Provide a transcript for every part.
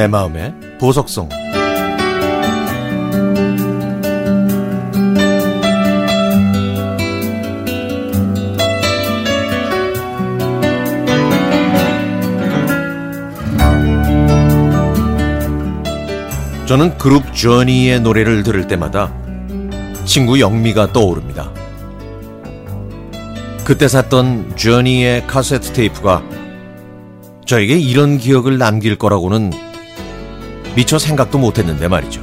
내 마음의 보석성 저는 그룹 저니의 노래를 들을 때마다 친구 영미가 떠오릅니다. 그때 샀던 저니의 카세트 테이프가 저에게 이런 기억을 남길 거라고는 미처 생각도 못했는데 말이죠.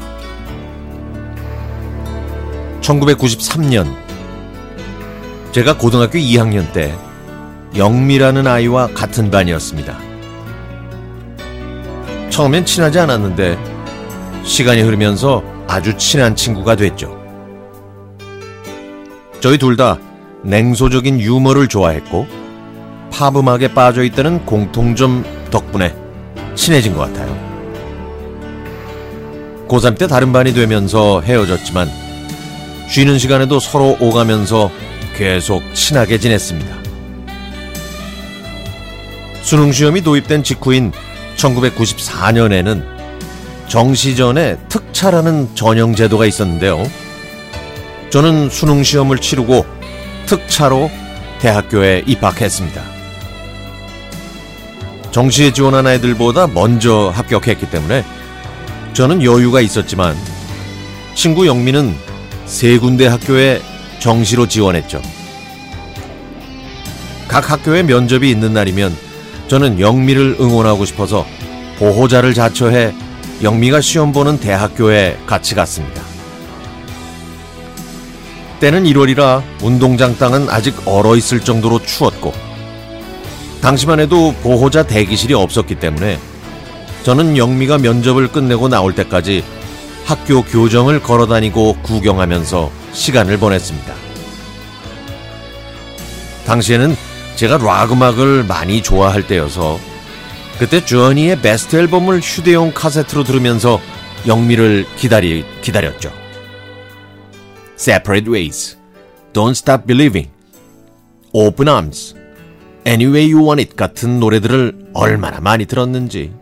1993년 제가 고등학교 2학년 때 영미라는 아이와 같은 반이었습니다. 처음엔 친하지 않았는데 시간이 흐르면서 아주 친한 친구가 됐죠. 저희 둘 다 냉소적인 유머를 좋아했고 팝 음악에 빠져 있다는 공통점 덕분에 친해진 것 같아요. 고3 때 다른 반이 되면서 헤어졌지만 쉬는 시간에도 서로 오가면서 계속 친하게 지냈습니다. 수능 시험이 도입된 직후인 1994년에는 정시전에 특차라는 전형 제도가 있었는데요. 저는 수능 시험을 치르고 특차로 대학교에 입학했습니다. 정시에 지원한 아이들보다 먼저 합격했기 때문에 저는 여유가 있었지만 친구 영미는 세 군데 학교에 정시로 지원했죠. 각 학교에 면접이 있는 날이면 저는 영미를 응원하고 싶어서 보호자를 자처해 영미가 시험 보는 대학교에 같이 갔습니다. 때는 1월이라 운동장 땅은 아직 얼어 있을 정도로 추웠고 당시만 해도 보호자 대기실이 없었기 때문에 저는 영미가 면접을 끝내고 나올 때까지 학교 교정을 걸어 다니고 구경하면서 시간을 보냈습니다. 당시에는 제가 락 음악을 많이 좋아할 때여서 그때 주언니의 베스트 앨범을 휴대용 카세트로 들으면서 영미를 기다리, 기다렸죠. Separate Ways, Don't Stop Believing, Open Arms, Any Way You Want It 같은 노래들을 얼마나 많이 들었는지.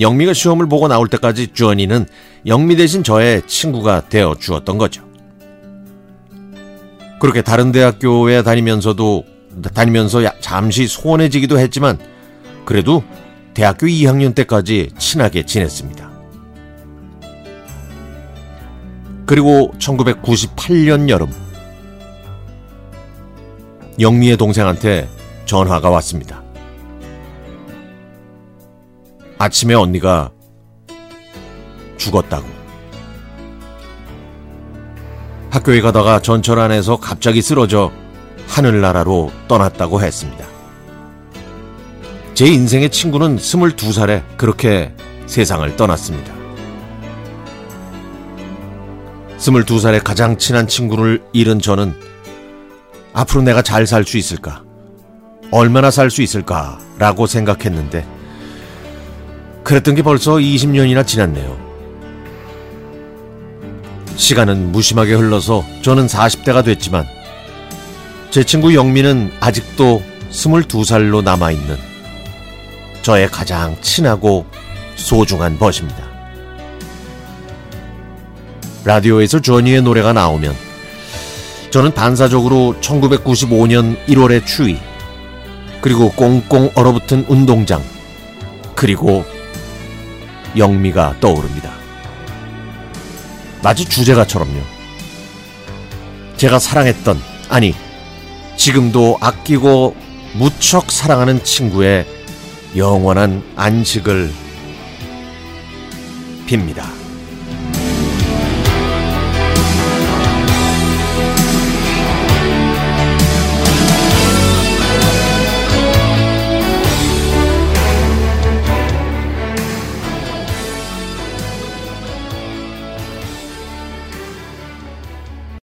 영미가 시험을 보고 나올 때까지 주언니는 영미 대신 저의 친구가 되어 주었던 거죠. 그렇게 다른 대학교에 다니면서도 다니면서 잠시 소원해지기도 했지만 그래도 대학교 2학년 때까지 친하게 지냈습니다. 그리고 1998년 여름 영미의 동생한테 전화가 왔습니다. 아침에 언니가 죽었다고. 학교에 가다가 전철 안에서 갑자기 쓰러져 하늘나라로 떠났다고 했습니다. 제 인생의 친구는 22살에 그렇게 세상을 떠났습니다. 22살에 가장 친한 친구를 잃은 저는 앞으로 내가 잘 살 수 있을까? 얼마나 살 수 있을까? 라고 생각했는데, 그랬던 게 벌써 20년이나 지났네요. 시간은 무심하게 흘러서 저는 40대가 됐지만, 제 친구 영미는 아직도 22살로 남아있는 저의 가장 친하고 소중한 벗입니다. 라디오에서 조니의 노래가 나오면 저는 반사적으로 1995년 1월의 추위, 그리고 꽁꽁 얼어붙은 운동장, 그리고 영미가 떠오릅니다. 마치 주제가처럼요. 제가 사랑했던, 아니, 지금도 아끼고 무척 사랑하는 친구의 영원한 안식을 빕니다.